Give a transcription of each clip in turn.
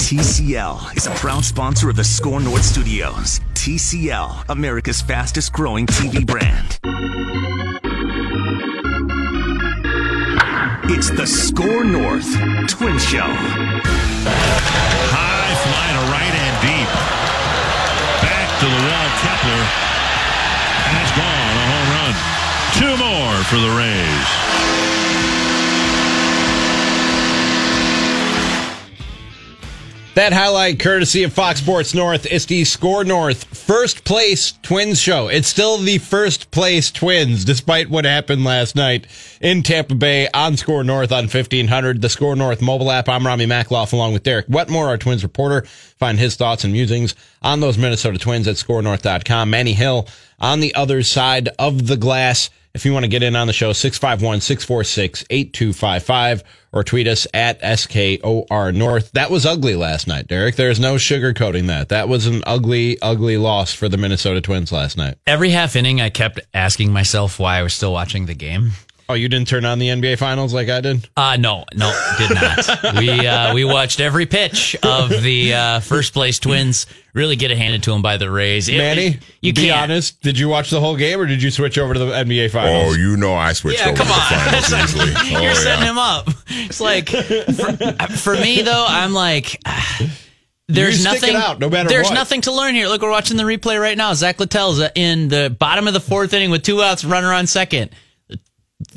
TCL is a proud sponsor of the Score North Studios. TCL, America's fastest growing TV brand. It's the Score North Twin Show. High fly to right and deep. Back to the wall, Kepler. It's gone, a home run. Two more for the Rays. That highlight courtesy of Fox Sports North. It's the Score North first place Twins show. It's still the first place Twins, despite what happened last night in Tampa Bay on Score North on 1500. The Score North mobile app. I'm Rami Makloff along with Derek Wetmore, our Twins reporter. Find his thoughts and musings on those Minnesota Twins at scorenorth.com. Manny Hill on the other side of the glass. If you want to get in on the show, 651 646 8255 or tweet us at SKOR North. That was ugly last night, Derek. There's no sugarcoating that. That was an ugly, ugly loss for the Minnesota Twins last night. Every half inning, I kept asking myself why I was still watching the game. Oh, you didn't turn on the NBA Finals like I did? Uh no, no, did not. we uh, we watched every pitch of the uh, first place Twins really get it handed to them by the Rays. It- Manny, you be can't. honest. Did you watch the whole game or did you switch over to the NBA Finals? Oh, you know I switched Yeah, over come to the on. finals easily. Oh, You're setting him up. It's like for, for me though, I'm like. There's You stick nothing. it out, no matter there's what. nothing to learn here. Look, we're watching the replay right now. Zach Littell's in the bottom of the fourth inning with two outs, runner on second.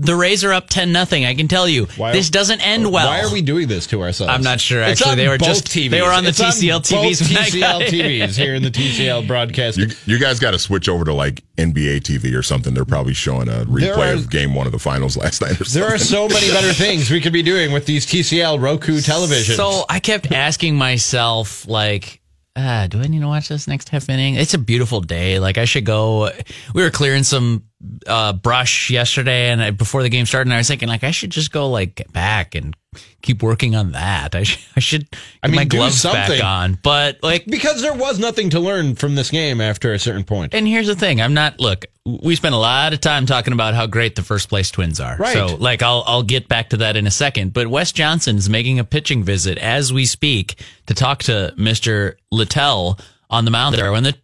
The Rays are up ten nothing. I can tell you, Why- this doesn't end well. Why are we doing this to ourselves? I'm not sure, It's actually. on They were both just- TVs. they were on the It's TCL TVs Both TCL. TVs here in the TCL broadcast. You, you guys got to switch over to like NBA TV or something. They're probably showing a replay are- of game one of the finals last night or something. There are so many better things we could be doing with these TCL Roku televisions. So I kept asking myself, like, ah, do I need to watch this next half inning? It's a beautiful day. Like, I should go. We were clearing some uh, brush yesterday, and I, before the game started, and I was thinking, like, I should just go like back and keep working on that. I, sh- I should get I mean, my gloves something. back on. But like, because there was nothing to learn from this game after a certain point. and here's the thing: I'm not. Look, we spent a lot of time talking about how great the first place Twins are. Right. So, like, I'll I'll get back to that in a second. But Wes Johnson is making a pitching visit as we speak to talk to Mister Littell on the mound there. When the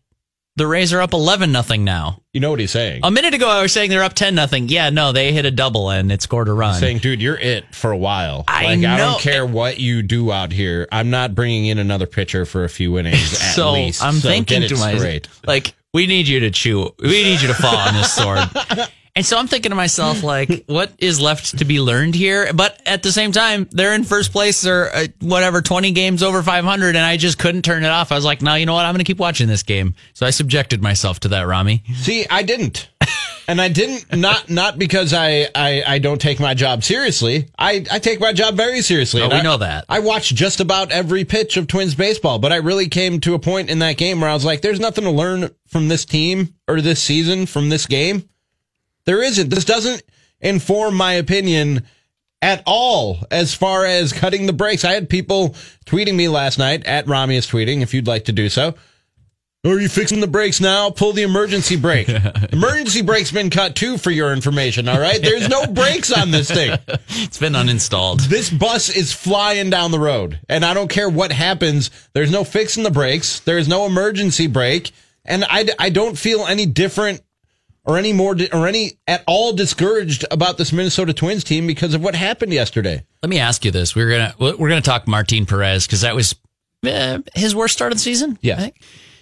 the Rays are up eleven nothing now. You know what he's saying? A minute ago, I was saying they're up ten nothing. Yeah, no, they hit a double and it scored a run. saying, dude, you're it for a while. I like, I don't care what you do out here. I'm not bringing in another pitcher for a few innings at so least. I'm So thinking to myself, like, we need you to chew. We need you to fall on this sword. And so I'm thinking to myself, like, what is left to be learned here? But at the same time, they're in first place or uh, whatever, 20 games over 500, and I just couldn't turn it off. I was like, no, you know what? I'm going to keep watching this game. So I subjected myself to that, Rami. See, I didn't. And I didn't not not because I, I, I don't take my job seriously. I, I take my job very seriously. Oh, we I- know that. I watched just about every pitch of Twins baseball, but I really came to a point in that game where I was like, there's nothing to learn from this team or this season from this game. There isn't. This doesn't inform my opinion at all as far as cutting the brakes. I had people tweeting me last night at Rami is tweeting if you'd like to do so. Are you fixing the brakes now? Pull the emergency brake. emergency brake's been cut too for your information, all right? There's no brakes on this thing. It's been uninstalled. This bus is flying down the road, and I don't care what happens. There's no fixing the brakes. There's no emergency brake, and I, I don't feel any different or any more or any at all discouraged about this Minnesota Twins team because of what happened yesterday. Let me ask you this. We're going to, we're to talk Martin Perez because that was uh, his worst start of the season. Yeah.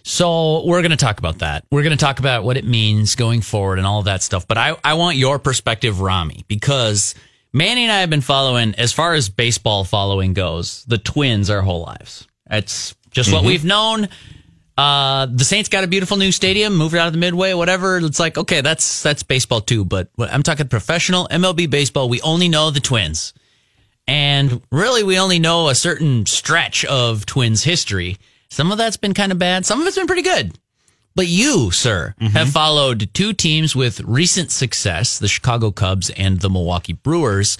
So we're going to talk about that. We're going to talk about what it means going forward and all of that stuff. But I, I want your perspective, Rami, because Manny and I have been following, as far as baseball following goes, the Twins our whole lives. That's just what we've known. Uh, the Saints got a beautiful new stadium, moved out of the Midway, whatever. It's like, okay, that's, that's baseball too. But I'm talking professional MLB baseball. We only know the Twins. And really, we only know a certain stretch of Twins history. Some of that's been kind of bad. Some of it's been pretty good. But you, sir, have followed two teams with recent success, the Chicago Cubs and the Milwaukee Brewers.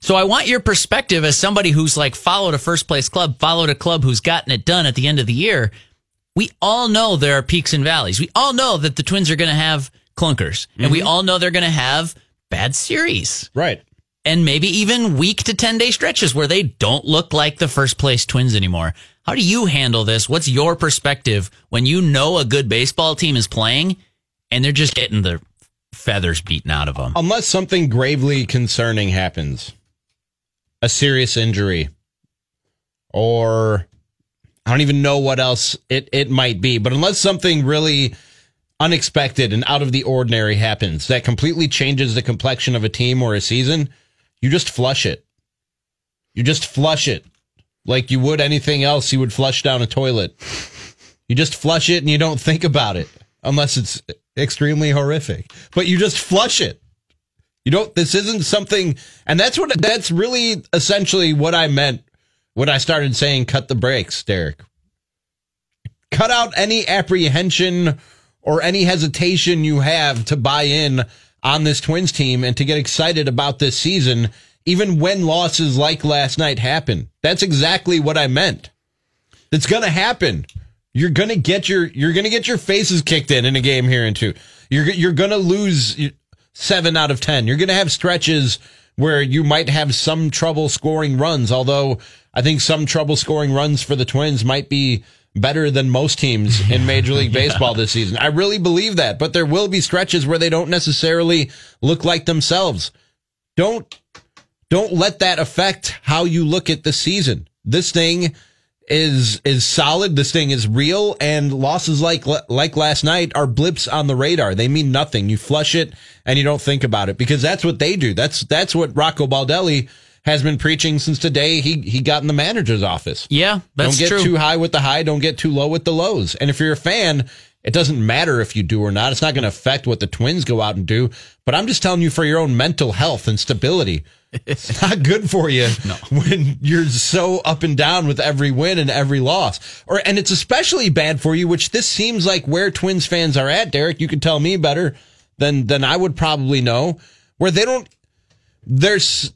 So I want your perspective as somebody who's like followed a first place club, followed a club who's gotten it done at the end of the year. We all know there are peaks and valleys. We all know that the Twins are going to have clunkers and we mm-hmm. all know they're going to have bad series. Right. and maybe even week to 10 day stretches where they don't look like the first place twins anymore. How do you handle this? What's your perspective when you know a good baseball team is playing and they're just getting the feathers beaten out of them? Unless something gravely concerning happens, a serious injury, or I don't even know what else it, it might be, but unless something really unexpected and out of the ordinary happens that completely changes the complexion of a team or a season, you just flush it. You just flush it like you would anything else you would flush down a toilet. You just flush it and you don't think about it unless it's extremely horrific. But you just flush it. You don't this isn't something and that's what that's really essentially what I meant when I started saying cut the brakes, Derek. Cut out any apprehension or any hesitation you have to buy in on this Twins team and to get excited about this season, even when losses like last night happen. That's exactly what I meant. It's going to happen. You're going to get your you're going to get your faces kicked in in a game here in two. You're you're going to lose 7 out of 10. You're going to have stretches where you might have some trouble scoring runs, although I think some trouble scoring runs for the Twins might be better than most teams in Major League Baseball yeah. this season. I really believe that, but there will be stretches where they don't necessarily look like themselves. Don't don't let that affect how you look at the season. This thing is is solid. This thing is real, and losses like like last night are blips on the radar. They mean nothing. You flush it and you don't think about it because that's what they do. That's that's what Rocco Baldelli has been preaching since the day he, he got in the manager's office. Yeah, that's true. Don't get true. too high with the high. Don't get too low with the lows. And if you're a fan, it doesn't matter if you do or not. It's not going to affect what the Twins go out and do. But I'm just telling you for your own mental health and stability, it's not good for you no. when you're so up and down with every win and every loss. Or and it's especially bad for you, which this seems like where Twins fans are at. Derek, you can tell me better than than I would probably know, where they don't. There's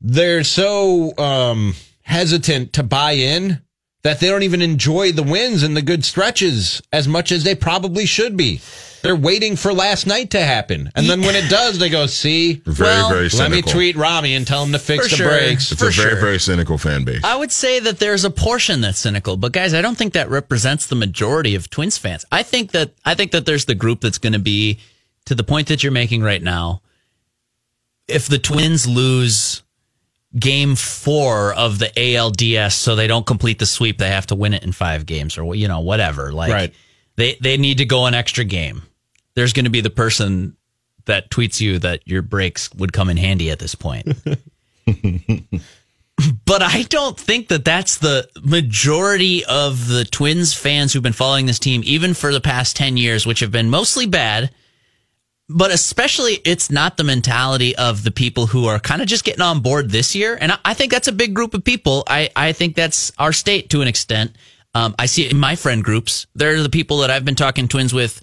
they're so um, hesitant to buy in that they don't even enjoy the wins and the good stretches as much as they probably should be. They're waiting for last night to happen. And then when it does, they go, see, very, well, very cynical. let me tweet Rami and tell him to fix the sure. brakes. It's for a very, sure. very cynical fan base. I would say that there's a portion that's cynical, but guys, I don't think that represents the majority of Twins fans. I think that, I think that there's the group that's going to be to the point that you're making right now. If the Twins lose game four of the ALDS, so they don't complete the sweep. They have to win it in five games, or you know, whatever. Like right. they they need to go an extra game. There's going to be the person that tweets you that your brakes would come in handy at this point. but I don't think that that's the majority of the Twins fans who've been following this team, even for the past 10 years, which have been mostly bad but especially it's not the mentality of the people who are kind of just getting on board this year. And I, I, think that's a big group of people. I, I think that's our state to an extent. Um, I see it in my friend groups. They're the people that I've been talking twins with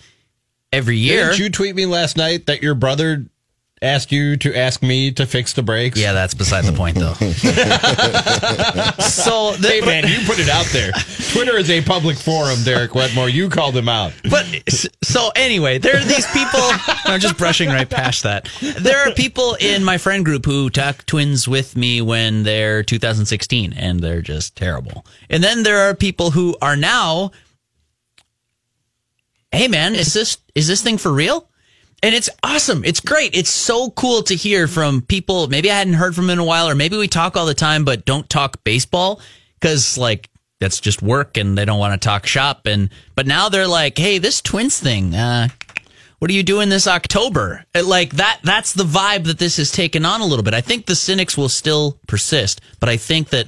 every year. Did you tweet me last night that your brother asked you to ask me to fix the brakes? Yeah, that's beside the point, though. so, the, hey man, you put it out there. Twitter is a public forum, Derek Wetmore. You called him out. But so anyway, there are these people. I'm just brushing right past that. There are people in my friend group who talk twins with me when they're 2016, and they're just terrible. And then there are people who are now. Hey man, is this is this thing for real? And it's awesome. It's great. It's so cool to hear from people. Maybe I hadn't heard from in a while, or maybe we talk all the time, but don't talk baseball because like that's just work and they don't want to talk shop. And, but now they're like, Hey, this twins thing, uh, what are you doing this October? Like that, that's the vibe that this has taken on a little bit. I think the cynics will still persist, but I think that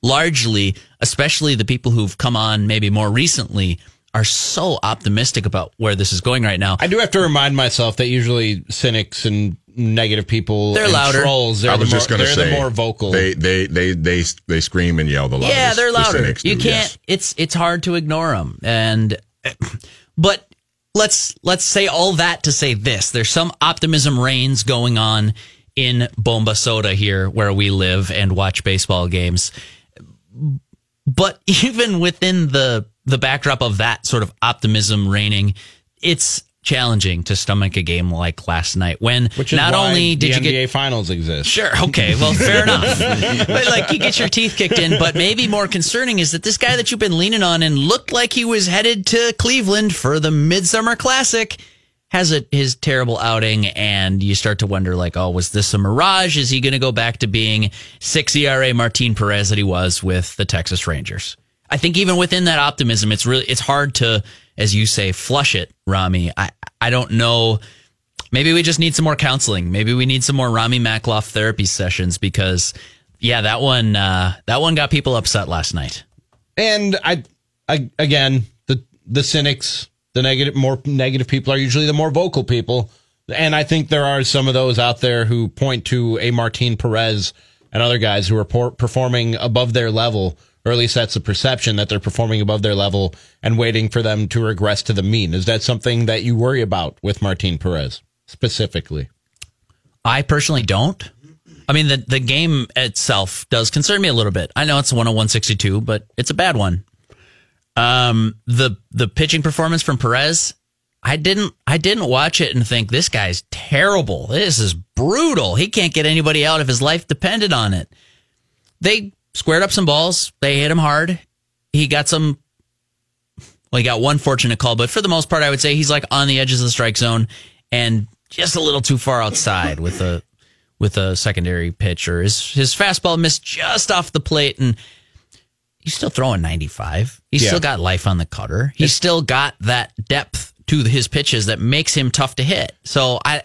largely, especially the people who've come on maybe more recently, are so optimistic about where this is going right now. I do have to remind myself that usually cynics and negative people they're louder. trolls they're, I was the, just more, gonna they're say, the more vocal. they, they they they they scream and yell the loudest. yeah they're louder. the you do, can't yes. it's it's hard to ignore them and but let's let's say all that to say this. There's some optimism reigns going on in bomba soda here where we live and watch baseball games. But even within the the backdrop of that sort of optimism reigning, it's challenging to stomach a game like last night when Which not only did the you NBA get finals exist. Sure. Okay. Well, fair enough. But like you get your teeth kicked in. But maybe more concerning is that this guy that you've been leaning on and looked like he was headed to Cleveland for the Midsummer Classic has a, his terrible outing, and you start to wonder, like, oh, was this a mirage? Is he going to go back to being six ERA Martin Perez that he was with the Texas Rangers? I think even within that optimism, it's really it's hard to, as you say, flush it, Rami. I I don't know. Maybe we just need some more counseling. Maybe we need some more Rami Makloff therapy sessions because, yeah, that one uh, that one got people upset last night. And I, I again, the the cynics, the negative, more negative people are usually the more vocal people. And I think there are some of those out there who point to a Martin Perez and other guys who are por- performing above their level, or at least that's the perception that they're performing above their level and waiting for them to regress to the mean. Is that something that you worry about with Martin Perez specifically? I personally don't. I mean, the the game itself does concern me a little bit. I know it's sixty two, but it's a bad one. Um, the the pitching performance from Perez, I didn't I didn't watch it and think this guy's terrible. This is brutal. He can't get anybody out if his life depended on it. They squared up some balls. They hit him hard. He got some. Well, he got one fortunate call, but for the most part, I would say he's like on the edges of the strike zone and just a little too far outside with a with a secondary pitch or his his fastball missed just off the plate and he's still throwing 95. He's Yeah. still got life on the cutter. He's still got that depth to his pitches that makes him tough to hit. So I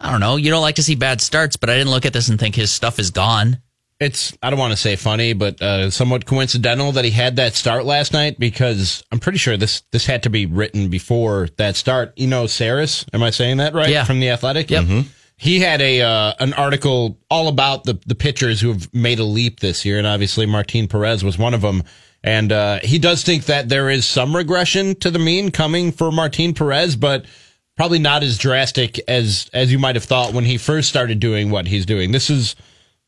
I don't know. You don't like to see bad starts, but I didn't look at this and think his stuff is gone. It's I don't want to say funny, but uh, somewhat coincidental that he had that start last night because I'm pretty sure this this had to be written before that start. You know, Sarris, am I saying that right? Yeah. From the Athletic. Yep. He had a uh, an article all about the the pitchers who have made a leap this year, and obviously Martin Perez was one of them. And uh, he does think that there is some regression to the mean coming for Martin Perez, but probably not as drastic as as you might have thought when he first started doing what he's doing. This is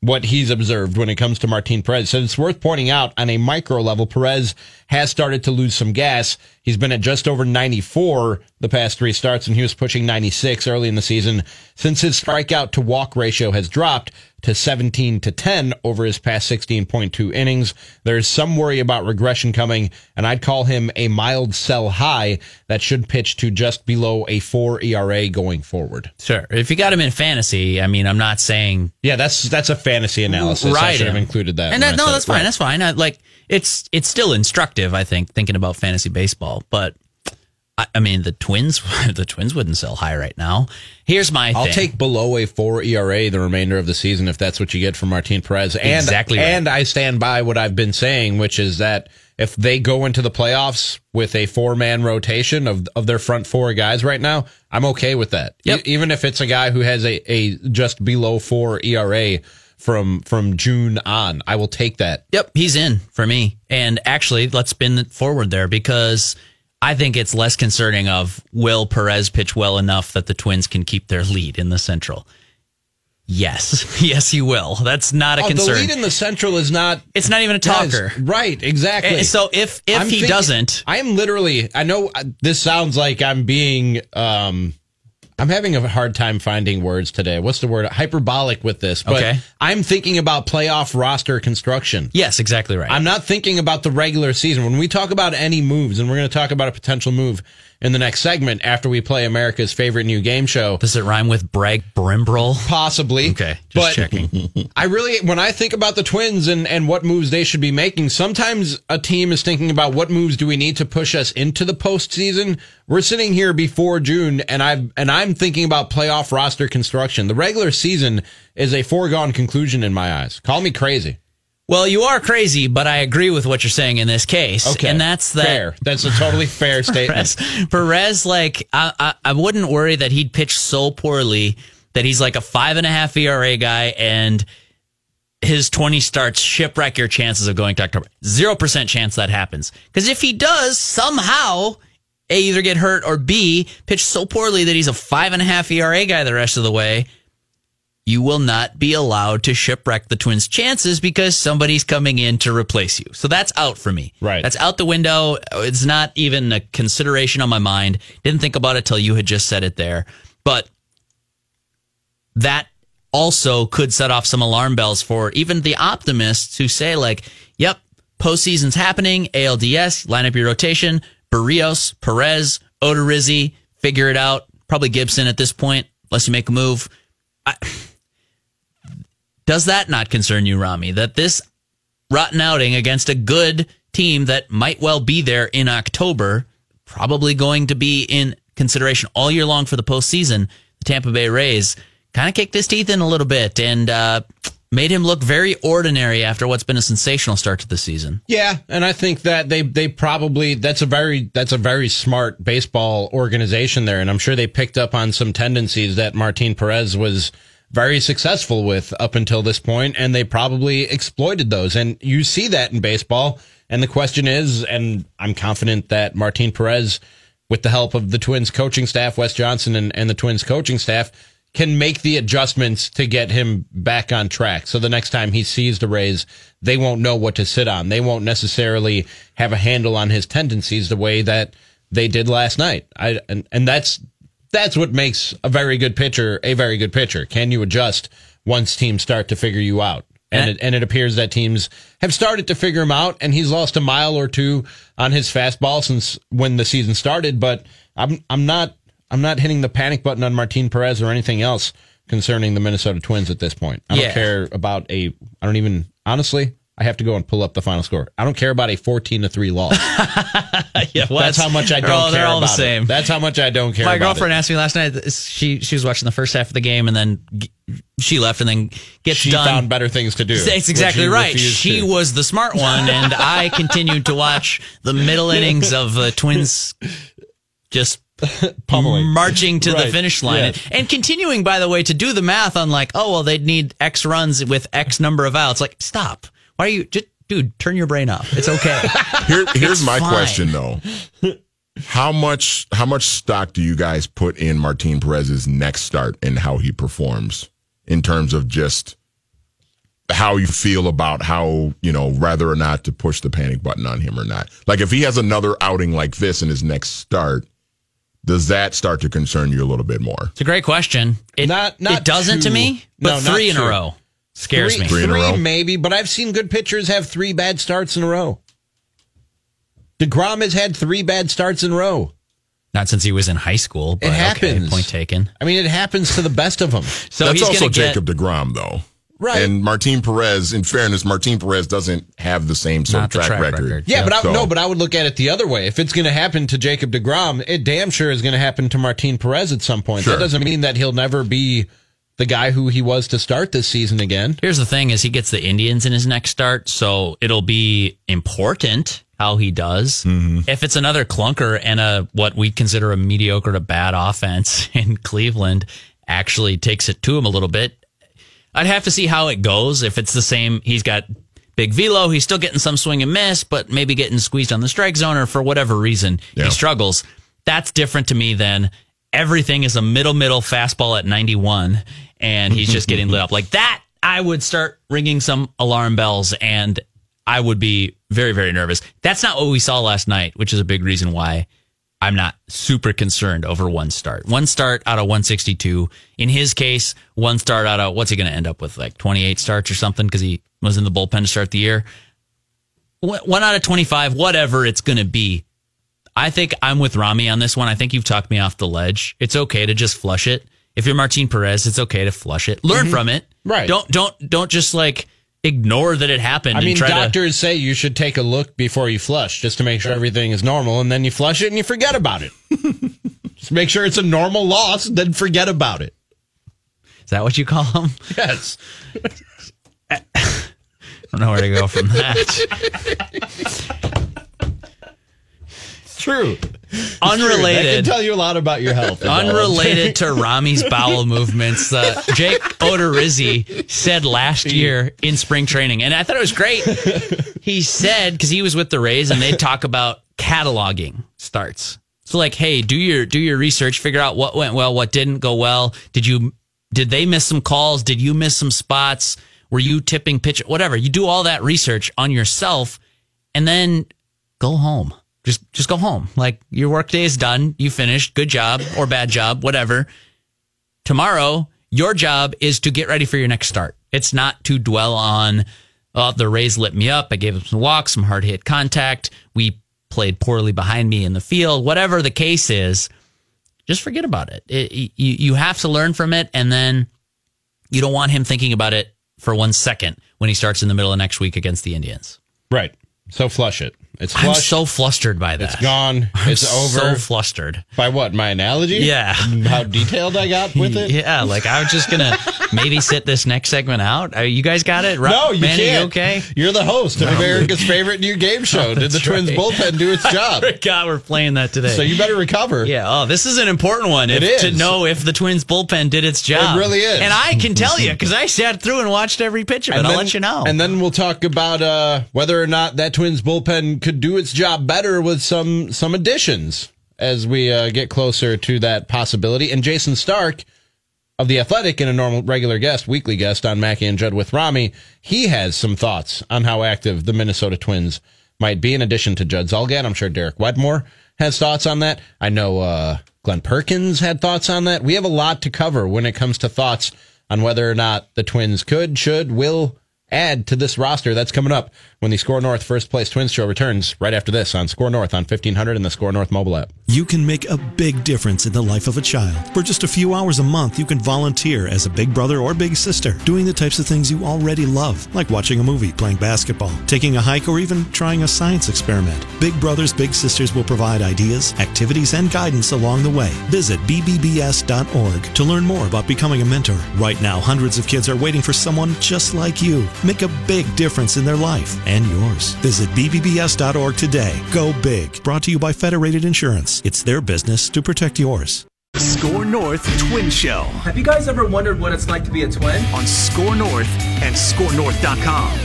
what he's observed when it comes to Martin Perez. So it's worth pointing out on a micro level, Perez has started to lose some gas. He's been at just over 94 the past three starts, and he was pushing 96 early in the season. Since his strikeout to walk ratio has dropped to 17 to 10 over his past 16.2 innings, there's some worry about regression coming, and I'd call him a mild sell high that should pitch to just below a four ERA going forward. Sure. If you got him in fantasy, I mean, I'm not saying Yeah, that's that's a fantasy analysis. Right. I should have included that. And that, no, that's fine. Right. That's fine. I, like it's it's still instructive. I think thinking about fantasy baseball, but I, I mean the Twins the Twins wouldn't sell high right now. Here's my I'll thing. take below a four ERA the remainder of the season if that's what you get from Martin Perez. And, Exactly right. And I stand by what I've been saying, which is that if they go into the playoffs with a four man rotation of of their front four guys right now, I'm okay with that. Yep. E- even if it's a guy who has a, a just below four ERA from from June on, I will take that. Yep, he's in for me. And actually, let's spin it forward there because I think it's less concerning of will Perez pitch well enough that the Twins can keep their lead in the Central. Yes, yes, he will. That's not a Oh, the lead in the Central is not it's not even a talker. Right, exactly. And so if if I'm he thinking- doesn't, I am literally. I know uh, this sounds like I'm being. um I'm having a hard time finding words today. What's the word? Hyperbolic with this, but Okay. I'm thinking about playoff roster construction. yes, exactly right. I'm not thinking about the regular season. When we talk about any moves, and we're going to talk about a potential move in the next segment after we play America's favorite new game show, Does it rhyme with brag brimbrel? possibly. Okay, just but checking. I really, when I think about the Twins and, and what moves they should be making, sometimes a team is thinking about what moves do we need to push us into the postseason. We're sitting here before June, and I've and I'm thinking about playoff roster construction. The regular season is a foregone conclusion in my eyes. Call me crazy. Well, you are crazy, but I agree with what you're saying in this case. Okay, and that's that. fair. That's a totally fair statement. Perez, Perez, like I, I, I wouldn't worry that he'd pitch so poorly that he's like a five and a half ERA guy and his 20 starts shipwreck your chances of going to October. Zero percent chance that happens. Because if he does somehow A, either get hurt or B, pitch so poorly that he's a five and a half ERA guy the rest of the way, you will not be allowed to shipwreck the Twins' chances because somebody's coming in to replace you. So that's out for me. Right. That's out the window. It's not even a consideration on my mind. Didn't think about it till you had just said it there. But that also could set off some alarm bells for even the optimists who say, like, yep, postseason's happening, ALDS, line up your rotation, Berrios, Perez, Odorizzi, figure it out. Probably Gibson at this point, unless you make a move. I, does that not concern you, Rami? That this rotten outing against a good team that might well be there in October, probably going to be in consideration all year long for the postseason, the Tampa Bay Rays kind of kicked his teeth in a little bit and uh, made him look very ordinary after what's been a sensational start to the season. Yeah, and I think that they they probably that's a very that's a very smart baseball organization there, and I'm sure they picked up on some tendencies that Martin Perez was very successful with up until this point, and they probably exploited those. And you see that in baseball. And the question is, and I'm confident that Martin Perez, with the help of the Twins coaching staff, Wes Johnson and, and the Twins coaching staff, can make the adjustments to get him back on track. So the next time he sees the Rays, they won't know what to sit on. They won't necessarily have a handle on his tendencies the way that they did last night. I and, and that's that's what makes a very good pitcher a very good pitcher. Can you adjust once teams start to figure you out? And it, and it appears that teams have started to figure him out, and he's lost a mile or two on his fastball since when the season started. But I'm I'm not I'm not hitting the panic button on Martin Perez or anything else concerning the Minnesota Twins at this point. I don't Yeah. care about a. I don't even honestly. I have to go and pull up the final score. I don't care about a fourteen to three loss. Yeah, That's how much I don't all, care They're all about the same. It. That's how much I don't care. My girlfriend it. asked me last night. She she was watching the first half of the game and then she left and then gets She done. found better things to do. That's exactly right. She to. was the smart one, and I continued to watch the middle innings of the Twins just Pummeling. marching to the finish line Yes. and continuing, by the way, to do the math on like, oh well, they'd need X runs with X number of outs. Like, stop. Why are you just, dude? Turn your brain off. It's okay. Here, here's It's my fine. question though. How much how much stock do you guys put in Martin Perez's next start and how he performs in terms of just how you feel about how, you know, whether or not to push the panic button on him or not? Like if he has another outing like this in his next start, does that start to concern you a little bit more? It's a great question. It, Not- not it doesn't to me, but not three in a row scares three, me. Three in a row? maybe, but I've seen good pitchers have three bad starts in a row. Degrom has had three bad starts in a row. Not since he was in high school. But It okay, happens. point taken. I mean, it happens to the best of them. So That's he's also going to get. Jacob DeGrom though. Right. And Martin Perez, in fairness, Martin Perez doesn't have the same sort of Not the track, track record. record. Yeah, but I, So- no, but I would look at it the other way. If it's going to happen to Jacob Degrom, it damn sure is going to happen to Martin Perez at some point. Sure. That doesn't mean that he'll never be the guy who he was to start this season again. Here's the thing: is he gets the Indians in his next start, so it'll be important how he does. Mm-hmm. If it's another clunker and a what we consider a mediocre to bad offense in Cleveland actually takes it to him a little bit, I'd have to see how it goes. If it's the same, he's got big velo, he's still getting some swing and miss, but maybe getting squeezed on the strike zone or for whatever reason Yeah. he struggles. That's different to me than everything is a middle middle fastball at 91 and he's just getting lit up like that. I would start ringing some alarm bells and I would be very very nervous. That's not what we saw last night, which is a big reason why I'm not super concerned over one start. One start out of 162. In his case, one start out of what's he going to end up with? Like 28 starts or something because he was in the bullpen to start the year. One out of 25, whatever it's going to be. I think I'm with Rami on this one. I think you've talked me off the ledge. It's okay to just flush it. If you're Martin Perez, it's okay to flush it. Learn from it. Mm-hmm. Right. Don't don't don't just like ignore that it happened. I and mean, try to, doctors say you should take a look before you flush just to make sure everything is normal, and then you flush it and you forget about it. just make sure it's a normal loss, then forget about it. Is that what you call them? Yes. I don't know where to go from that. True. Unrelated. I can Unrelated. tell you a lot about your health. is all I'm saying. Unrelated to Rami's bowel movements, uh, Jake Odorizzi said last year in spring training, and I thought it was great. He said because he was with the Rays, and they talk about cataloging starts. So, like, hey, do your do your research, figure out what went well, what didn't go well. Did you Did they miss some calls? Did you miss some spots? Were you tipping pitch? Whatever. You do all that research on yourself and then go home. Just just go home. Like your workday is done. You finished. Good job or bad job, whatever. Tomorrow, your job is to get ready for your next start. It's not to dwell on oh, the Rays lit me up. I gave them some walks, some hard hit contact. We played poorly behind me in the field. Whatever the case is, just forget about it. it you, you have to learn from it, and then you don't want him thinking about it for one second when he starts in the middle of next week against the Indians. Right. So flush it. It's I'm so flustered by that. it's gone. It's over. So flustered. By what? My analogy? Yeah. How detailed I got with it? Yeah, like I'm just gonna maybe sit this next segment out. Uh, you guys got it? Ro- No, you Manny, can't. You okay? You're the host of America's favorite new game show. Did the That's Twins right. bullpen do its job? God, we're playing that today. So you better recover. Yeah. Oh, this is an important one. It if, is. to know if the Twins bullpen did its job. It really is. And I can tell you because I sat through and watched every pitch of it. I'll then- let you know. And then we'll talk about uh, whether or not that Twins bullpen could do its job better with some some additions as we uh, get closer to that possibility. And Jayson Stark of the Athletic, and a normal regular guest, weekly guest on Mackey and Judd with Rami, he has some thoughts on how active the Minnesota Twins might be. In addition to Judd Zulgad, I'm sure Derek Wetmore has thoughts on that. I know uh, Glenn Perkins had thoughts on that. We have a lot to cover when it comes to thoughts on whether or not the Twins could, should, will add to this roster. That's coming up when the Score North First Place Twins show returns right after this on Score North on 1500 and the Score North mobile app. You can make a big difference in the life of a child. For just a few hours a month, you can volunteer as a big brother or big sister, doing the types of things you already love, like watching a movie, playing basketball, taking a hike, or even trying a science experiment. Big Brothers Big Sisters will provide ideas, activities, and guidance along the way. Visit bbbs.org to learn more about becoming a mentor. Right now, hundreds of kids are waiting for someone just like you. Make a big difference in their life and yours. Visit bbbs.org today. Go big. Brought to you by Federated Insurance. It's their business to protect yours. Score North Twin Show Have you guys ever wondered what it's like to be a twin? on Score North and ScoreNorth.com.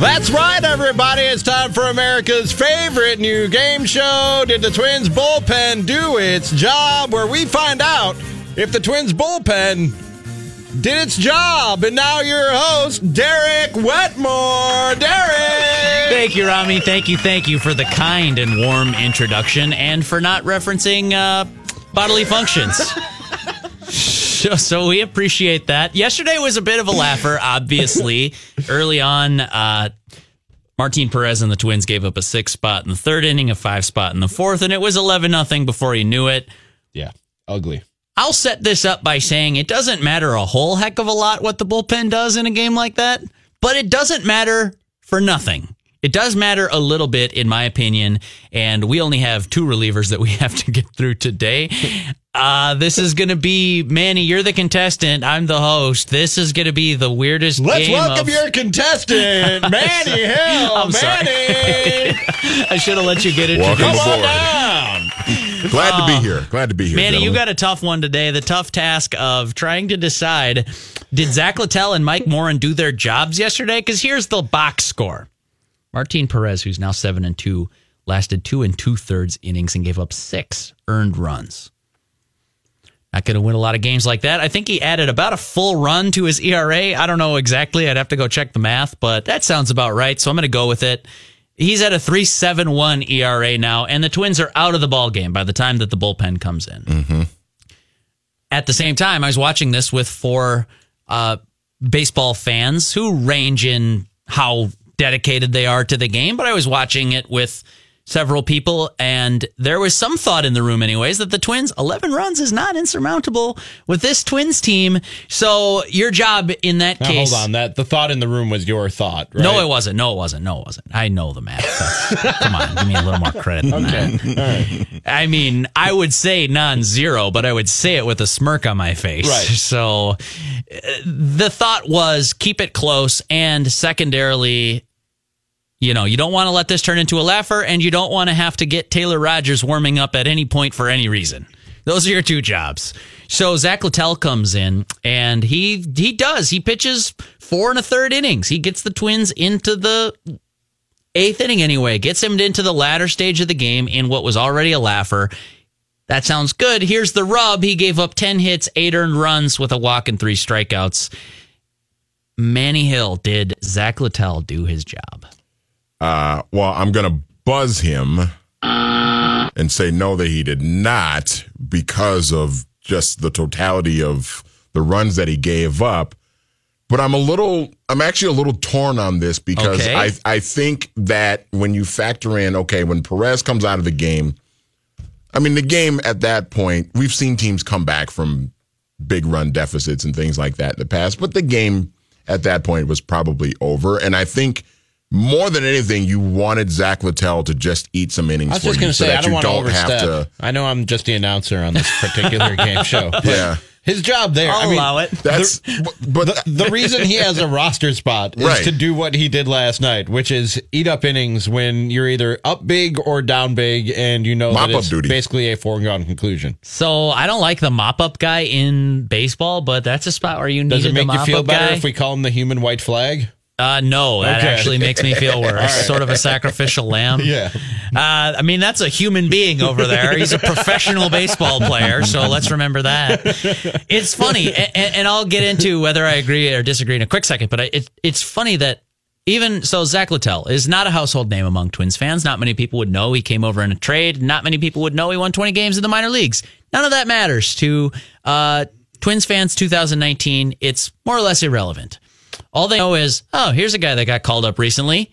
That's right, everybody. It's time for America's favorite new game show. Did the Twins bullpen do its job? Where we find out if the Twins bullpen did its job. And now your host, Derek Wetmore. Derek! Thank you, Rami. Thank you, thank you for the kind and warm introduction and for not referencing uh, bodily functions. so, so we appreciate that. Yesterday was a bit of a laugher, obviously. Early on, uh, Martin Perez and the Twins gave up a six spot in the third inning, a five spot in the fourth, and it was 11 nothing before you knew it. Yeah, ugly. I'll set this up by saying it doesn't matter a whole heck of a lot what the bullpen does in a game like that, but it doesn't matter for nothing. It does matter a little bit, in my opinion, and we only have two relievers that we have to get through today. Uh, this is going to be Manny. You're the contestant. I'm the host. This is going to be the weirdest. Let's game welcome of- your contestant, Manny Hill. I'm sorry. Manny, I should have let you get it. Welcome come on aboard. down. Glad to be oh. here. Glad to be here. Manny, you got a tough one today. The tough task of trying to decide did Zach Littell and Mike Morin do their jobs yesterday? Because here's the box score. Martin Perez, who's now seven and two, lasted two and two thirds innings and gave up six earned runs. Not going to win a lot of games like that. I think he added about a full run to his ERA. I don't know exactly. I'd have to go check the math, but that sounds about right. So I'm going to go with it. He's at a 3.71 ERA now, and the Twins are out of the ball game by the time that the bullpen comes in. At the same time, I was watching this with four uh, baseball fans who range in how dedicated they are to the game, but I was watching it with several people, and there was some thought in the room, anyways, that the Twins 11 runs is not insurmountable with this Twins team. So your job in that Now, case, hold on. That the thought in the room was your thought, right? no, it wasn't. No, it wasn't. No, it wasn't. I know the math. Come on, give me a little more credit than that. I mean, I would say non-zero, but I would say it with a smirk on my face. Right. So, uh, the thought was keep it close, and secondarily, you know, you don't want to let this turn into a laugher, and you don't want to have to get Taylor Rogers warming up at any point for any reason. Those are your two jobs. So Zach Littell comes in, and he he does. He pitches four and a third innings. He gets the Twins into the eighth inning anyway, gets him into the latter stage of the game in what was already a laugher. That sounds good. Here's the rub. He gave up 10 hits, eight earned runs with a walk and three strikeouts. Manny Hill, did Zach Littell do his job? Uh, well, I'm going to buzz him and say no, that he did not because of just the totality of the runs that he gave up. But I'm a little, I'm actually a little torn on this because Okay. I, I think that when you factor in, okay, when Perez comes out of the game, I mean, the game at that point, we've seen teams come back from big run deficits and things like that in the past, but the game at that point was probably over. And I think more than anything, you wanted Zach Littell to just eat some innings I was for just you going so say, I that don't you don't have to. I know I'm just the announcer on this particular game show. but Yeah. His job there. I'll I mean, allow it. That's, but The, the reason he has a roster spot is Right. to do what he did last night, which is eat up innings when you're either up big or down big, and you know that Mop-up it's duty. basically a foregone conclusion. So I don't like the mop up guy in baseball, but that's a spot where you need. Does it make the you feel better guy. if we call him the human white flag? Uh, no, that Okay. actually makes me feel worse. Sort of a sacrificial lamb. Yeah. Uh, I mean, that's a human being over there. He's a professional baseball player, so let's remember that. It's funny, and, and I'll get into whether I agree or disagree in a quick second. But I- it, it's funny that even so, Zach Littell is not a household name among Twins fans. Not many people would know he came over in a trade. Not many people would know he won 20 games in the minor leagues. None of that matters to uh, Twins fans 2019. It's more or less irrelevant. All they know is, oh, here's a guy that got called up recently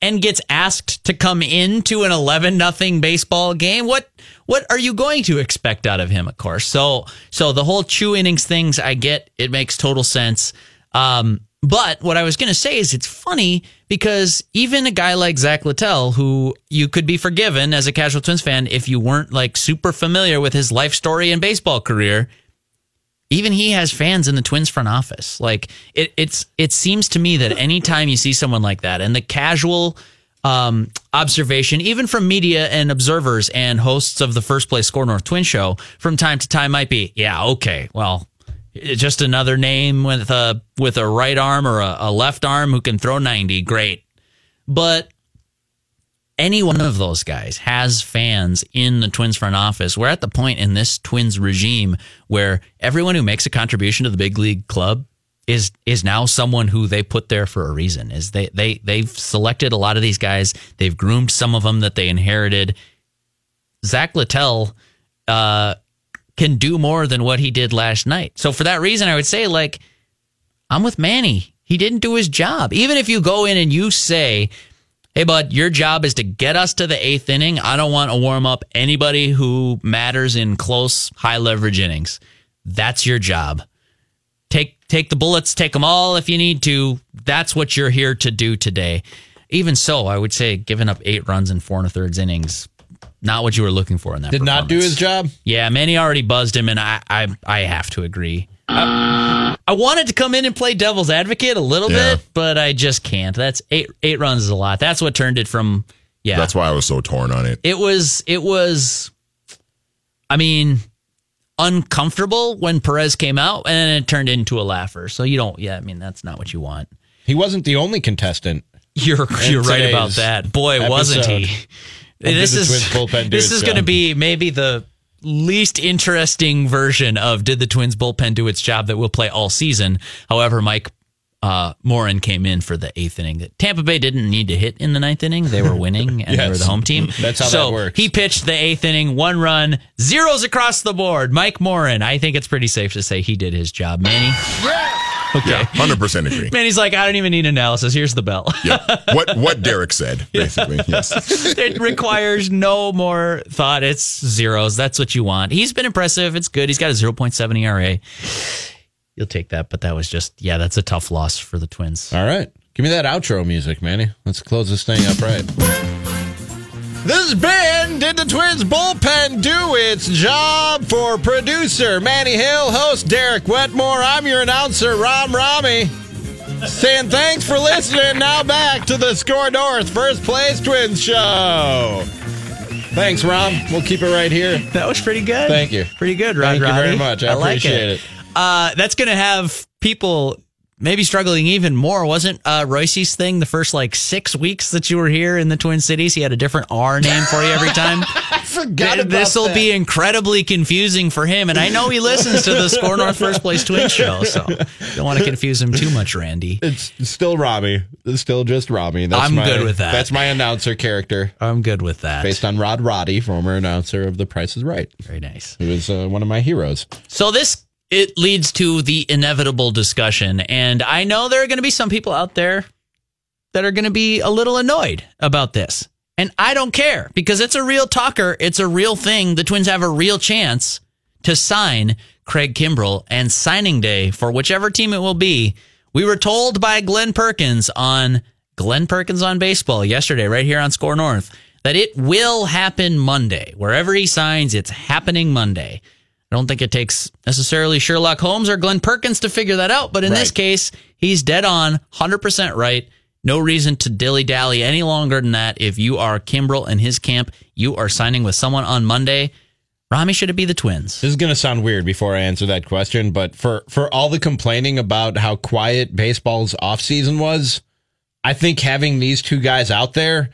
and gets asked to come into an 11 nothing baseball game. What what are you going to expect out of him of course? So so the whole chew innings things i get. It makes total sense. Um but what i was going to say is it's funny because even a guy like zach littell who you could be forgiven as a casual twins fan if you weren't like super familiar with his life story and baseball career even he has fans in the Twins front office. Like it, it's it seems to me that anytime you see someone like that, and the casual um, observation, even from media and observers and hosts of the First Place Score North Twin Show, from time to time might be, yeah, okay, well, just another name with a with a right arm or a, a left arm who can throw ninety, great, but any one of those guys has fans in the Twins front office. We're at the point in this Twins regime where everyone who makes a contribution to the big league club is is now someone who they put there for a reason. Is they they they've selected a lot of these guys. They've groomed some of them that they inherited. Zach Littell uh, can do more than what he did last night. So for that reason, I would say like I'm with Manny. He didn't do his job. Even if you go in and you say, hey, bud, your job is to get us to the eighth inning. I don't want to warm up anybody who matters in close, high leverage innings. That's your job. Take take the bullets, take them all if you need to. That's what you're here to do today. Even so, I would say giving up eight runs in four and a thirds innings, not what you were looking for in that. Did not do his job. Yeah, Manny already buzzed him, and I I, I have to agree. I, I wanted to come in and play devil's advocate a little Yeah. bit, but I just can't. That's eight eight runs is a lot. That's what turned it from yeah. that's why I was so torn on it. it was it was. I mean, uncomfortable when Perez came out, and then it turned into a laugher. So you don't. Yeah, I mean that's not what you want. He wasn't the only contestant. You're you're right about that. Boy, wasn't he? This is Twins bullpen do this is going to be maybe the least interesting version of did the Twins bullpen do its job that we'll play all season. However, Mike uh, Morin came in for the eighth inning. Tampa Bay didn't need to hit in the ninth inning; they were winning and they were the home team. That's how so that works. He pitched the eighth inning, one run, zeros across the board. Mike Morin. I think it's pretty safe to say he did his job. Manny. Okay. Yeah, hundred percent agree. Manny's like, I don't even need analysis. Here's the bell. Yeah, what what Derek said basically. Yes, it requires no more thought. It's zeros. That's what you want. He's been impressive. It's good. He's got a 0.7 ERA. You'll take that, but that was just, yeah, that's a tough loss for the Twins. All right. Give me that outro music, Manny. Let's close this thing up right. This been Did the Twins Bullpen Do Its Job for producer Manny Hill, host Derek Wetmore. I'm your announcer, Rom Rami. Saying thanks for listening. Now back to the Score North First Place Twins Show. Thanks, Rom. We'll keep it right here. That was pretty good. Thank you. Pretty good, Rod Thank you very much. I like appreciate it. Uh, that's going to have people maybe struggling even more. Wasn't uh, Royce's thing the first like six weeks that you were here in the Twin Cities? He had a different R name for you every time. Forgot about this will be incredibly confusing for him, and I know he listens to the Score North First Place Twin show, so don't want to confuse him too much, Randy. It's still Robbie. It's still just Robbie. That's I'm my, good with that. That's my announcer character, I'm good with that. based on Rod Roddy, former announcer of The Price is Right. Very nice. He was uh, one of my heroes. So this it leads to the inevitable discussion, and I know there are going to be some people out there that are going to be a little annoyed about this, and I don't care because it's a real talker. It's a real thing. The Twins have a real chance to sign Craig Kimbrel, and signing day for whichever team it will be. We were told by Glenn Perkins on Glenn Perkins on baseball yesterday, right here on Score North, that it will happen Monday. Wherever he signs, it's happening Monday. I don't think it takes necessarily Sherlock Holmes or Glenn Perkins to figure that out, but in this case, he's dead on, 100% right. No reason to dilly dally any longer than that. If you are Kimbrel and his camp, you are signing with someone on Monday. Rami, should it be the Twins? This is going to sound weird before I answer that question, but for for all the complaining about how quiet baseball's offseason was, I think having these two guys out there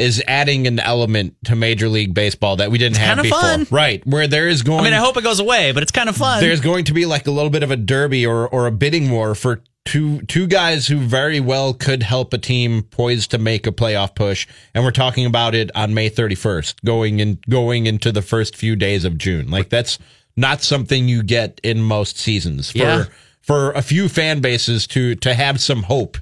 is adding an element to Major League Baseball that we didn't have kinda before. fun. Right, where there is going I mean, I hope it goes away, but it's kind of fun. there's going to be like a little bit of a derby or or a bidding war for two two guys who very well could help a team poised to make a playoff push and we're talking about it on May 31st going in going into the first few days of June like that's not something you get in most seasons for Yeah. for a few fan bases to to have some hope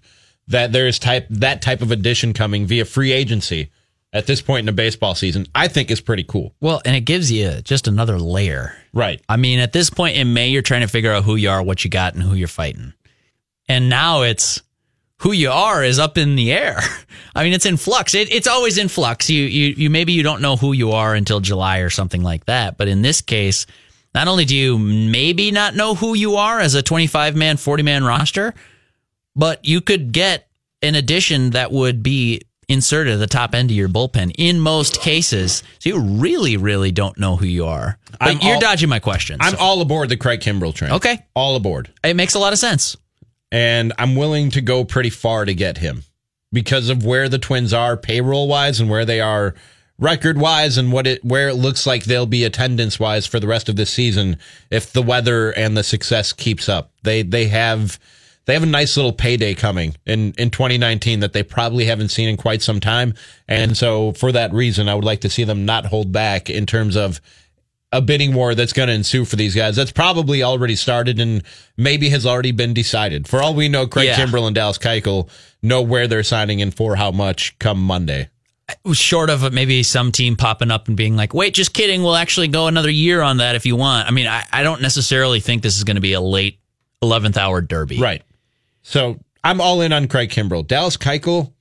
that there's type that type of addition coming via free agency at this point in the baseball season I think is pretty cool well, and it gives you just another layer. right I mean, at this point in May, you're trying to figure out who you are, what you got, and who you're fighting. And now it's who you are is up in the air. I mean, it's in flux. It, it's always in flux. You, you, you maybe you don't know who you are until July or something like that. But in this case, not only do you maybe not know who you are as a 25 man, 40 man roster, but you could get an addition that would be inserted at the top end of your bullpen in most cases. So you really, really don't know who you are. But you're all- dodging my question. I'm so all aboard the Craig Kimbrel train Okay. all aboard it makes a lot of sense. and I'm willing to go pretty far to get him because of where the Twins are payroll wise and where they are record wise and what it where it looks like they'll be attendance wise for the rest of this season if the weather and the success keeps up. They they have they have a nice little payday coming in in 2019 that they probably haven't seen in quite some time and so for that reason I would like to see them not hold back in terms of a bidding war that's going to ensue for these guys. That's probably already started and maybe has already been decided. For all we know, Craig Yeah. Kimbrel and Dallas Keuchel know where they're signing and for how much come Monday. Short of maybe some team popping up and being like, wait, just kidding. We'll actually go another year on that if you want. I mean, I, I don't necessarily think this is going to be a late 11th hour derby. Right. So I'm all in on Craig Kimbrel. Dallas Keuchel,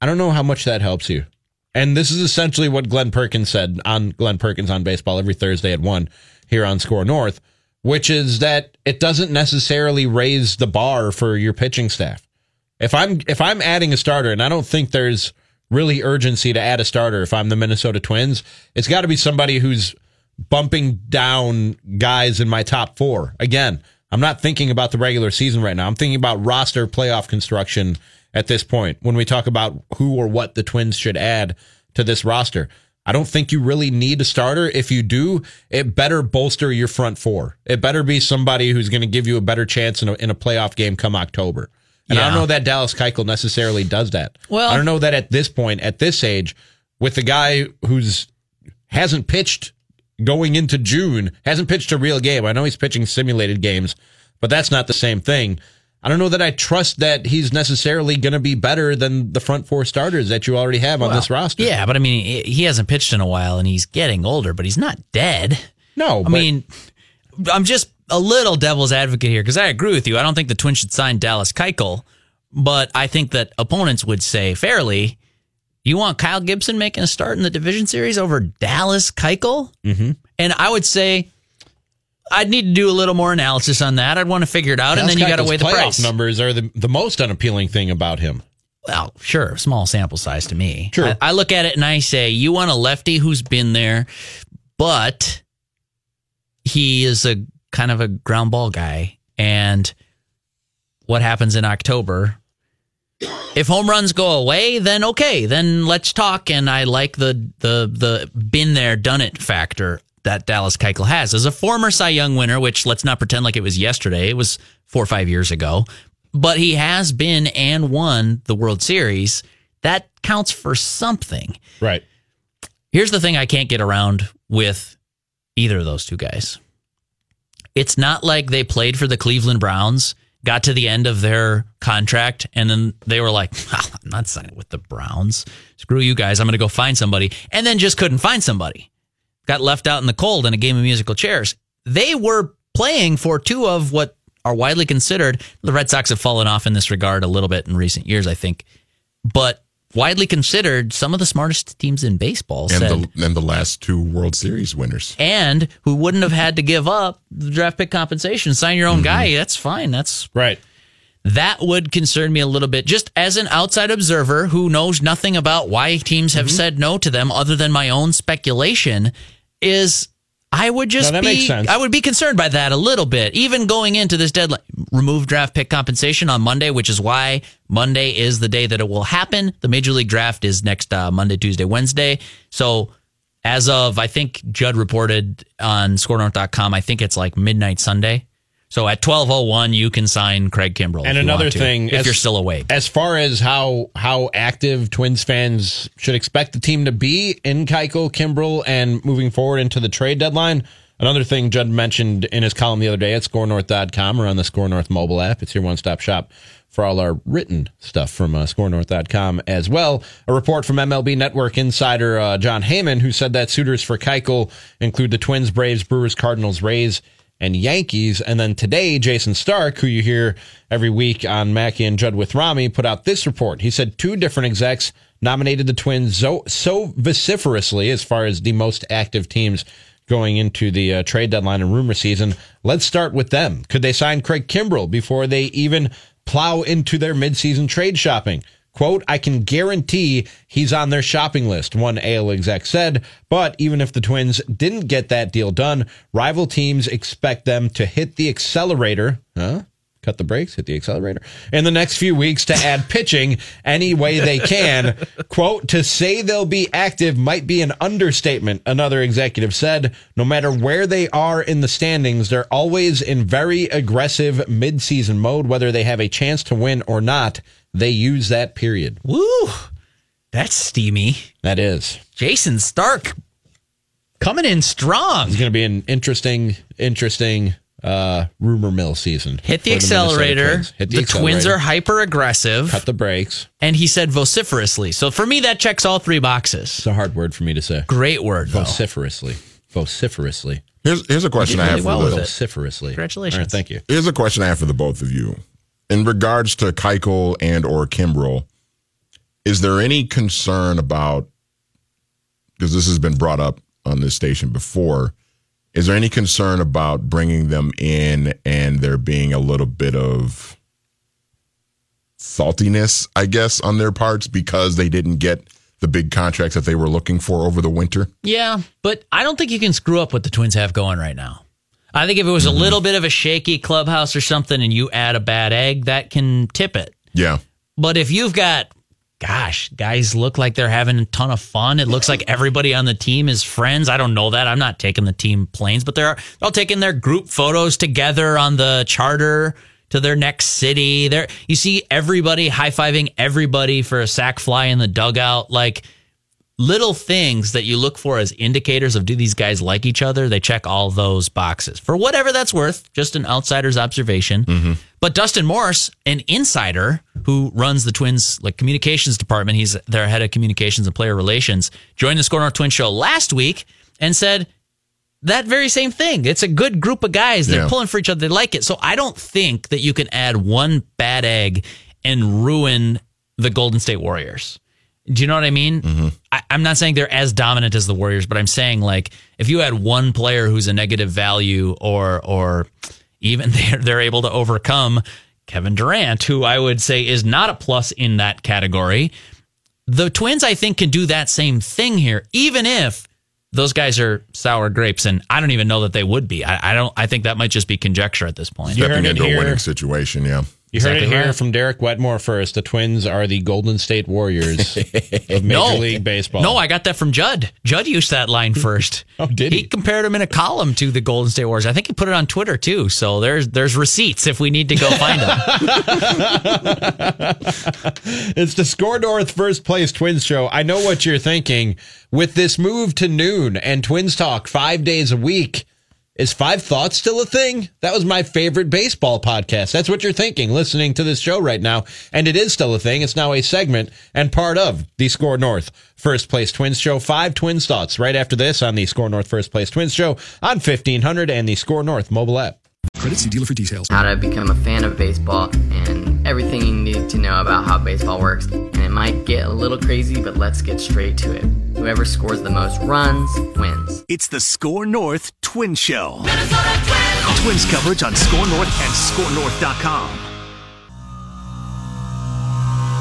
I don't know how much that helps you. And this is essentially what Glenn Perkins said on Glenn Perkins on baseball every Thursday at one here on Score North, which is that it doesn't necessarily raise the bar for your pitching staff. If I'm if I'm adding a starter, and I don't think there's really urgency to add a starter if I'm the Minnesota Twins, it's got to be somebody who's bumping down guys in my top four. Again, I'm not thinking about the regular season right now. I'm thinking about roster playoff construction at this point when we talk about who or what the Twins should add to this roster. I don't think you really need a starter. If you do, it better bolster your front four. It better be somebody who's going to give you a better chance in a, in a playoff game come October. And I don't know that Dallas Keuchel necessarily does that. Well- I don't know that at this point, at this age, with the guy who's hasn't pitched going into June, hasn't pitched a real game. I know he's pitching simulated games, but that's not the same thing. I don't know that I trust that he's necessarily going to be better than the front four starters that you already have on this roster. Yeah, but I mean, he- hasn't pitched in a while and he's getting older, but he's not dead. No, I mean, I'm just a little devil's advocate here because I agree with you. I don't think the Twins should sign Dallas Keuchel, but I think that opponents would say fairly, you want Kyle Gibson making a start in the division series over Dallas Keuchel? Mm-hmm. And I would say I'd need to do a little more analysis on that. I'd want to figure it out, and then you got to weigh the price. numbers are the, the most unappealing thing about him. Well, sure, small sample size to me. True. I, I look at it and I say, you want a lefty who's been there, but he is a kind of a ground ball guy. And what happens in October. If home runs go away, then okay, then let's talk. And I like the the the been there, done it factor that Dallas Keuchel has as a former Cy Young winner. Which let's not pretend like it was yesterday; it was four or five years ago. But he has been and won the World Series. That counts for something. Right. Here's the thing I can't get around with either of those two guys. It's not like they played for the Cleveland Browns, got to the end of their contract, and then they were like, "Ah, I'm not signing with the Browns. Screw you guys. I'm going to go find somebody. And then just couldn't find somebody. Got left out in the cold in a game of musical chairs. They were playing for two of what are widely considered. The Red Sox have fallen off in this regard a little bit in recent years, I think. But widely considered some of the smartest teams in baseball And said, the and the last two World Series winners. and who wouldn't have had to give up the draft pick compensation, sign your own mm-hmm. guy. That's fine. That's Right. that would concern me a little bit, just as an outside observer who knows nothing about why teams have mm-hmm. said no to them, other than my own speculation. Is I would just No, that be makes sense. I would be concerned by that a little bit, even going into this deadline. Remove draft pick compensation on Monday, which is why Monday is the day that it will happen. The Major League Draft is next uh, Monday, Tuesday, Wednesday. So as of I think Judd reported on ScoreNorth.com, I think it's like midnight Sunday. So at twelve oh one, you can sign Craig Kimbrel. And another want to, thing, if as- you're still awake. As far as how how active Twins fans should expect the team to be in Keuchel, Kimbrel, and moving forward into the trade deadline, another thing Judd mentioned in his column the other day at ScoreNorth.com or on the Score North mobile app. It's your one stop shop for all our written stuff from uh, ScoreNorth.com as well. A report from MLB Network insider uh, Jon Heyman, who said that suitors for Keuchel include the Twins, Braves, Brewers, Cardinals, Rays, and Yankees. And then today, Jayson Stark, who you hear every week on Mackey and Judd with Rami, put out this report. He said two different execs nominated the Twins so, so vociferously as far as the most active teams going into the uh, trade deadline and rumor season. Let's start with them. Could they sign Craig Kimbrel before they even plow into their midseason trade shopping? Quote, I can guarantee he's on their shopping list, one AL exec said. But even if the Twins didn't get that deal done, rival teams expect them to hit the accelerator. Huh? Cut the brakes, hit the accelerator in the next few weeks to add pitching any way they can. Quote, to say they'll be active might be an understatement, another executive said. No matter where they are in the standings, they're always in very aggressive midseason mode, whether they have a chance to win or not. They use that period. Woo, that's steamy. That is. Jayson Stark coming in strong. It's going to be an interesting, interesting uh, rumor mill season. Hit the for Minnesota accelerator. Twins. Hit the, the Twins are hyper aggressive, cut the brakes. and he said vociferously. So for me, that checks all three boxes. It's a hard word for me to say. Great word, though. Vociferously. Vociferously. Here's here's a question I really have well for with the. Vociferously. Congratulations. All right, thank you. Here's a question I have for the both of you. In regards to Keuchel and or Kimbrel, is there any concern about because this has been brought up on this station before? Is there any concern about bringing them in and there being a little bit of saltiness, I guess, on their parts because they didn't get the big contracts that they were looking for over the winter? Yeah, but I don't think you can screw up what the Twins have going right now. I think if it was Mm-hmm. a little bit of a shaky clubhouse or something and you add a bad egg, that can tip it. Yeah. But if you've got, gosh, guys look like they're having a ton of fun. It looks like everybody on the team is friends. I don't know that. I'm not taking the team planes, but they're all taking their group photos together on the charter to their next city. There, you see everybody high fiving everybody for a sack fly in the dugout. Like little things that you look for as indicators of do these guys like each other. They check all those boxes for whatever that's worth. Just an outsider's observation. Mm-hmm. But Dustin Morse, an insider who runs the Twins like communications department, he's their head of communications and player relations, joined the Score North Twins show last week and said that very same thing. It's a good group of guys. They're Yeah. pulling for each other. They like it. So I don't think that you can add one bad egg and ruin the Golden State Warriors. Do you know what I mean? Mm-hmm. I, I'm not saying they're as dominant as the Warriors, but I'm saying like if you had one player who's a negative value, or or even they're they're able to overcome Kevin Durant, who I would say is not a plus in that category. The Twins, I think, can do that same thing here, even if those guys are sour grapes, and I don't even know that they would be. I, I don't. I think that might just be conjecture at this point. You Stepping heard it into a winning situation, yeah. You heard Exactly it here right. from Derek Wetmore first. The Twins are the Golden State Warriors of Major no, League Baseball. No, I got that from Judd. Judd used that line first. Oh, did he? He compared them in a column to the Golden State Warriors. I think he put it on Twitter too. So there's there's receipts if we need to go find them. It's the Score North First Place Twins show. I know what you're thinking. With this move to noon and Twins talk five days a week, is Five Thoughts still a thing? That was my favorite baseball podcast. That's what you're thinking listening to this show right now. And it is still a thing. It's now a segment and part of the Score North First Place Twins show. Five Twins thoughts right after this on the Score North First Place Twins show on 1500 and the Score North mobile app. Credit see dealer for details. how to become a fan of baseball and everything you need to know about how baseball works. And it might get a little crazy, but let's get straight to it. Whoever scores the most runs wins. It's the Score North Twin Show. Twins coverage on Score North and ScoreNorth.com.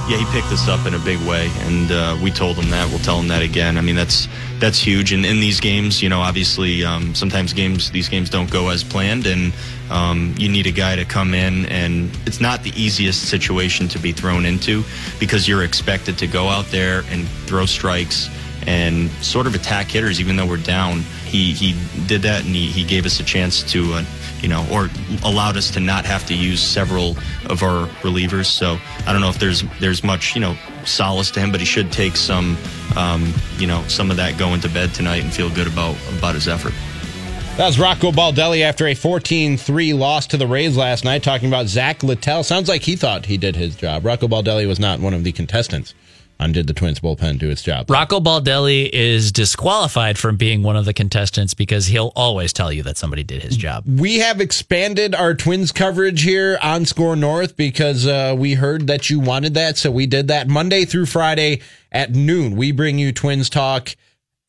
Yeah, he picked us up in a big way, and uh, we told him that. We'll tell him that again. I mean, that's that's huge. And in these games, you know, obviously, um, sometimes games these games don't go as planned, and um, you need a guy to come in. And it's not the easiest situation to be thrown into because you're expected to go out there and throw strikes and sort of attack hitters, even though we're down. He he did that, and he, he gave us a chance to. Uh, you know, or allowed us to not have to use several of our relievers. So I don't know if there's there's much you know solace to him, but he should take some um, you know some of that going to bed tonight and feel good about about his effort. That was Rocco Baldelli after a 14 3 loss to the Rays last night, talking about Zach Littell. Sounds like he thought he did his job. Rocco Baldelli was not one of the contestants on Did the Twins bullpen do its job? Rocco Baldelli is disqualified from being one of the contestants because he'll always tell you that somebody did his job. We have expanded our Twins coverage here on Score North because uh, we heard that you wanted that. So we did that Monday through Friday at noon. We bring you Twins talk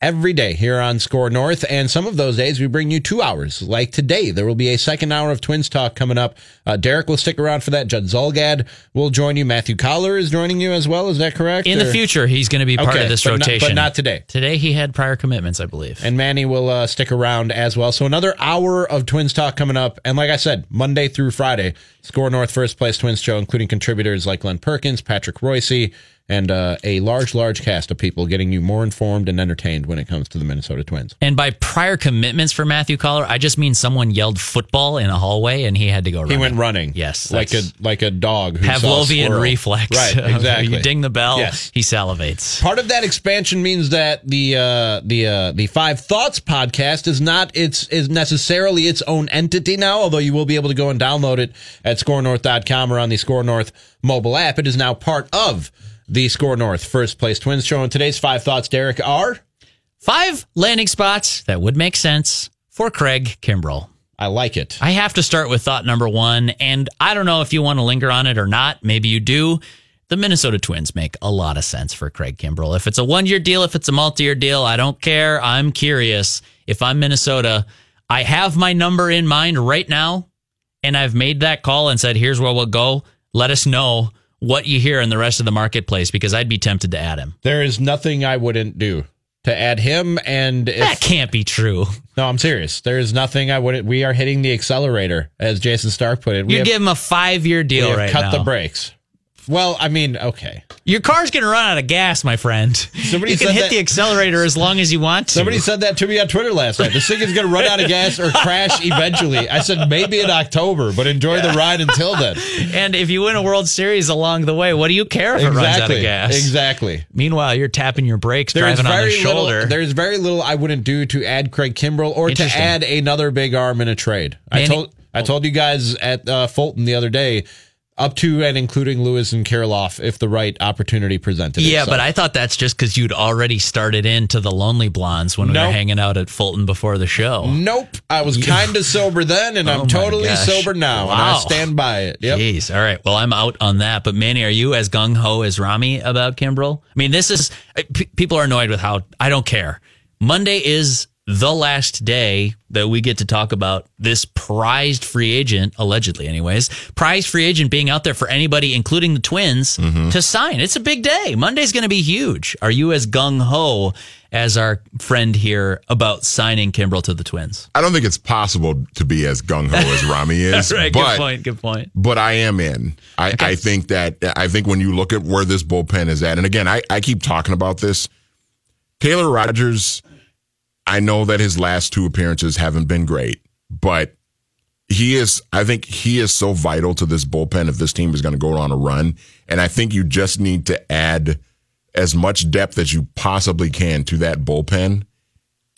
every day here on Score North. And some of those days we bring you two hours. Like today, there will be a second hour of Twins talk coming up. Uh, Derek will stick around for that. Judd Zulgad will join you. Matthew Coller is joining you as well. Is that correct? In the future, he's going to be part Okay, of this but not- rotation. but not today. Today, he had prior commitments, I believe. And Manny will uh, stick around as well. So another hour of Twins talk coming up. And like I said, Monday through Friday, Score North First Place Twins show, including contributors like Glenn Perkins, Patrick Reusse, and uh, a large, large cast of people getting you more informed and entertained when it comes to the Minnesota Twins. And by prior commitments for Matthew Coller, I just mean someone yelled football in a hallway and he had to go running. He went running. Yes, Like a like a dog who Pavlovian reflex. Right, exactly. you ding the bell, Yes. he salivates. Part of that expansion means that the uh, the uh, the Five Thoughts podcast is not its is necessarily its own entity now. Although you will be able to go and download it at ScoreNorth.com or on the Score North mobile app. It is now part of the Score North First Place Twins show. And today's Five Thoughts, Derek, are Five landing spots that would make sense for Craig Kimbrel. I like it. I have to start with thought number one, and I don't know if you want to linger on it or not. Maybe you do. The Minnesota Twins make a lot of sense for Craig Kimbrel. If it's a one year deal, if it's a multi year deal, I don't care. I'm curious. If I'm Minnesota, I have my number in mind right now, and I've made that call and said, here's where we'll go. Let us know what you hear in the rest of the marketplace because I'd be tempted to add him. There is nothing I wouldn't do to add him. And if, That can't be true. no, I'm serious. There is nothing I wouldn't. We are hitting the accelerator, as Jayson Stark put it. We You have, give him a five year deal right cut now. the brakes. Well, I mean, okay. Your car's going to run out of gas, my friend. Somebody you can said hit that- the accelerator as long as you want to. Somebody said that to me on Twitter last night. This thing is going to run out of gas or crash eventually. I said maybe in October, but enjoy the ride until then. and if you win a World Series along the way, what do you care if it runs out of Exactly. gas? Exactly. Meanwhile, you're tapping your brakes, There's driving on the shoulder. little. There's very little I wouldn't do to add Craig Kimbrel or to add another big arm in a trade. I told I told you guys at uh, Fulton the other day, up to and including Lewis and Kirilloff, if the right opportunity presented. yeah, but I thought that's just because you'd already started into the Lonely Blondes when we were hanging out at Fulton before the show. Nope. I was kind of sober then, and Oh I'm totally gosh. sober now, and I Wow. stand by it. Yep. Jeez. All right. Well, I'm out on that. But Manny, are you as gung ho as Rami about Kimbrel? I mean, this is p- people are annoyed with how I don't care. Monday is the last day that we get to talk about this prized free agent, allegedly, anyways, prized free agent being out there for anybody, including the Twins, mm-hmm. to sign. It's a big day. Monday's going to be huge. Are you as gung ho as our friend here about signing Kimbrel to the Twins? I don't think it's possible to be as gung ho as Rami is, right. but good point. Good point. but I am in. I, I think that I think when you look at where this bullpen is at, and again, I, I keep talking about this. Taylor Rogers, I know that his last two appearances haven't been great, but he is I think he is so vital to this bullpen if this team is going to go on a run. And I think you just need to add as much depth as you possibly can to that bullpen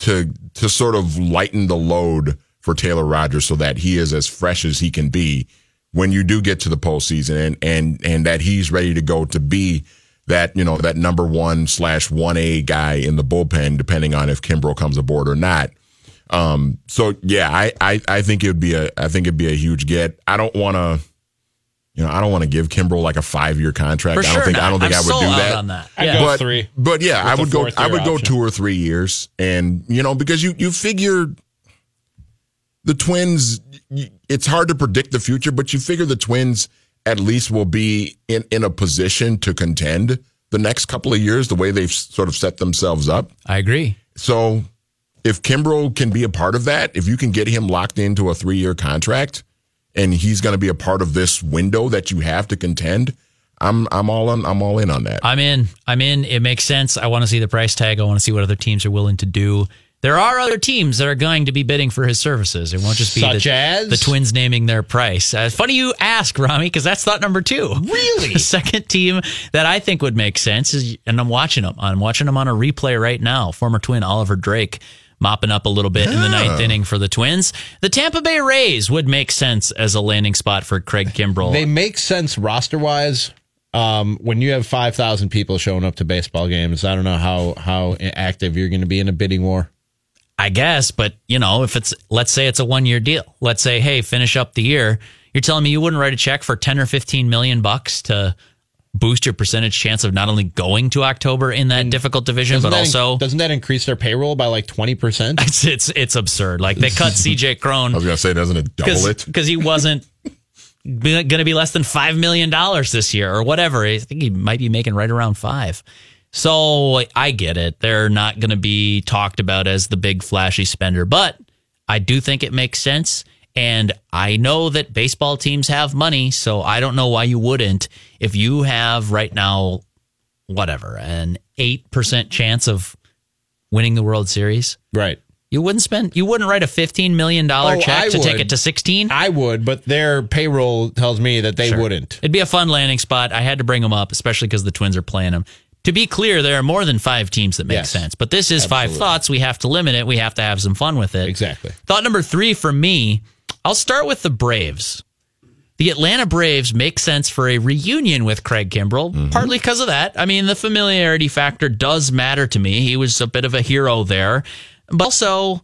to to sort of lighten the load for Taylor Rogers so that he is as fresh as he can be when you do get to the postseason and and and that he's ready to go to be that you know that number one slash one A guy in the bullpen, depending on if Kimbrel comes aboard or not. Um, so yeah, I, I I think it would be a I think it'd be a huge get. I don't want to. You know, I don't want to give Kimbrel like a five year contract. For I don't sure think I don't think I'm i would do that. on that. I'd Yeah. go But three. but yeah, I would go. I year would go two or three years, and you know because you you figure the Twins. It's hard to predict the future, but you figure the Twins at least will be in in a position to contend the next couple of years. The way they've sort of set themselves up. I agree. So if Kimbrel can be a part of that, if you can get him locked into a three year contract, and he's going to be a part of this window that you have to contend. I'm I'm all on I'm all in on that. I'm in. I'm in. It makes sense. I want to see the price tag. I want to see what other teams are willing to do. There are other teams that are going to be bidding for his services. It won't just be Such the, as? the Twins naming their price. Uh, funny you ask, Rami, because that's thought number two. Really? the second team that I think would make sense is, and I'm watching them. I'm watching them on a replay right now. Former Twin Oliver Drake mopping up a little bit in the ninth inning for the Twins. The Tampa Bay Rays would make sense as a landing spot for Craig Kimbrel. They make sense roster wise. Um, when you have five thousand people showing up to baseball games, I don't know how how active you're going to be in a bidding war. I guess, but you know, if it's let's say it's a one year deal. Let's say, hey, finish up the year. You're telling me you wouldn't write a check for ten or fifteen million bucks to boost your percentage chance of not only going to October in that difficult division, but that also doesn't that increase their payroll by like twenty percent? it's it's it's absurd. Like they cut CJ Cron I was gonna say, doesn't it double it? because he wasn't going to be less than five million dollars this year or whatever. I think he might be making right around five. So I get it. They're not going to be talked about as the big flashy spender, but I do think it makes sense. And I know that baseball teams have money, so I don't know why you wouldn't. If you have right now, whatever, an 8% chance of winning the World Series, Right. you wouldn't spend, you wouldn't write a $15 million Oh, check I to take it to 16? I would, but their payroll tells me that they Sure. wouldn't. It'd be a fun landing spot. I had to bring them up, especially because the Twins are playing them. To be clear, there are more than five teams that make Yes. sense, but this is five thoughts. We have to limit it. We have to have some fun with it. Exactly. Thought number three for me, I'll start with the Braves. The Atlanta Braves make sense for a reunion with Craig Kimbrel, mm-hmm. partly because of that. I mean, the familiarity factor does matter to me. He was a bit of a hero there. But also,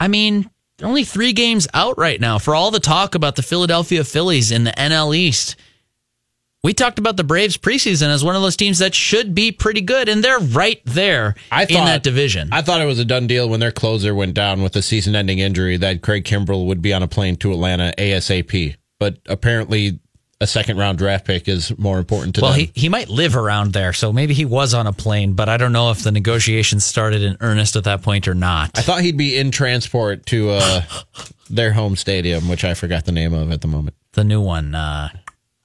I mean, they're only three games out right now. For all the talk about the Philadelphia Phillies in the NL East, we talked about the Braves preseason as one of those teams that should be pretty good, and they're right there I in thought that division. I thought it was a done deal when their closer went down with a season-ending injury that Craig Kimbrel would be on a plane to Atlanta ASAP. But apparently, a second-round draft pick is more important to Well, them. he, he might live around there, so maybe he was on a plane, but I don't know if the negotiations started in earnest at that point or not. I thought he'd be in transport to uh, their home stadium, which I forgot the name of at the moment. the new one, uh,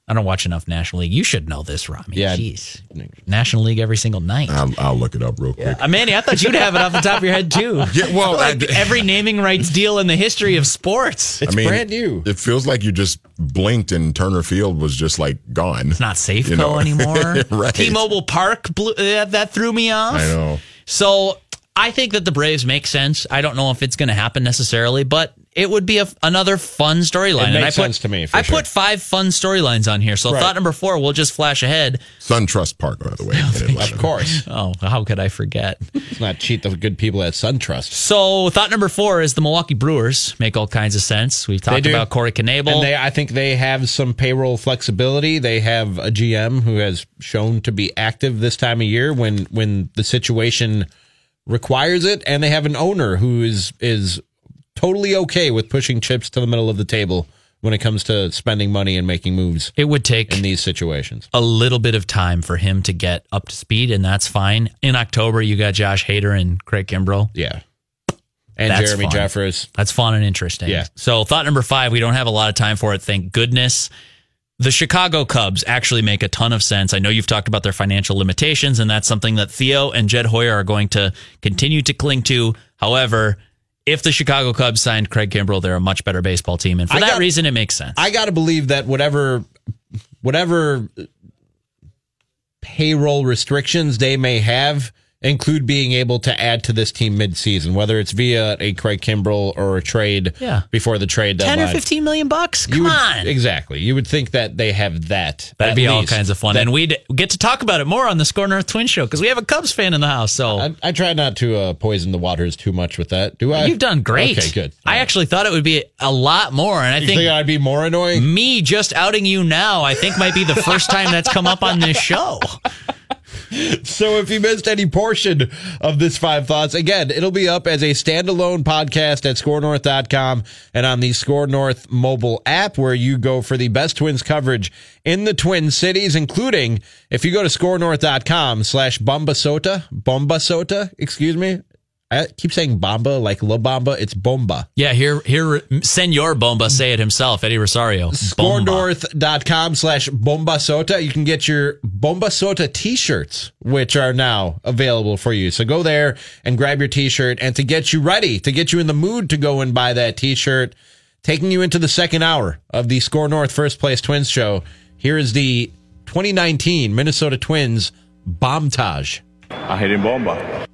I don't watch enough National League. You should know this, Rami. Yeah. Jeez. National League every single night. I'll, I'll look it up real quick. Uh, Manny, I thought you'd have it off the top of your head, too. Yeah, well, like I- every naming rights deal in the history of sports. It's I mean, brand new. It feels like you just blinked and Turner Field was just like gone. It's not Safeco You know, anymore. right. T-Mobile Park, blew, that, that threw me off. I know. So I think that the Braves make sense. I don't know if it's going to happen necessarily, but it would be a, another fun storyline. It And I makes put, sense to me, for I sure. put five fun storylines on here. So Right. thought number four, we'll just flash ahead. SunTrust Park, by the way. Oh, in Atlanta. Of course. Oh, how could I forget? Let's not cheat the good people at SunTrust. so thought number four is the Milwaukee Brewers make all kinds of sense. We've talked about Corey Knebel. And they, I think they have some payroll flexibility. They have a GM who has shown to be active this time of year when when the situation requires it, and they have an owner who is is totally okay with pushing chips to the middle of the table when it comes to spending money and making moves It would take in these situations. a little bit of time for him to get up to speed, and that's fine. In October, you got Josh Hader and Craig Kimbrel. Yeah. And That's Jeremy fun. Jeffress. That's fun and interesting. Yeah. So, thought number five, we don't have a lot of time for it. Thank goodness. The Chicago Cubs actually make a ton of sense. I know you've talked about their financial limitations, and that's something that Theo and Jed Hoyer are going to continue to cling to. However, if the Chicago Cubs signed Craig Kimbrel, they're a much better baseball team. And for I that got- reason, it makes sense. I got to believe that whatever whatever payroll restrictions they may have include being able to add to this team midseason, whether it's via a Craig Kimbrel or a trade Yeah. before the trade deadline. 10 or 15 million bucks? Come would- on. Exactly. You would think that they have that. That'd at be all kinds of fun. That- and we'd get to talk about it more on the Score North Twin Show because we have a Cubs fan in the house. So I, I try not to uh, poison the waters too much with that. Do I? you've done great. Okay, good. I actually thought it would be a lot more. And I You think, think I'd be more annoying? me just outing you now, I think might be the first time that's come up on this show. So if you missed any portion of this five thoughts, again, it'll be up as a standalone podcast at scorenorth.com and on the Score North mobile app where you go for the best twins coverage in the Twin Cities, including if you go to scorenorth.com slash bombasota, bombasota, excuse me. I keep saying bomba like La Bamba. It's bomba. Yeah, here, here, Senor Bomba say it himself, Eddie Rosario. Bomba. scorenorth.com slash bombasota you can get your bombasota t-shirts which are now available for you so go there and grab your t-shirt and to get you ready to get you in the mood to go and buy that t-shirt taking you into the second hour of the score north first place twins show here is the 2019 minnesota twins bombtage him, bomba.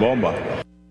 Bomba.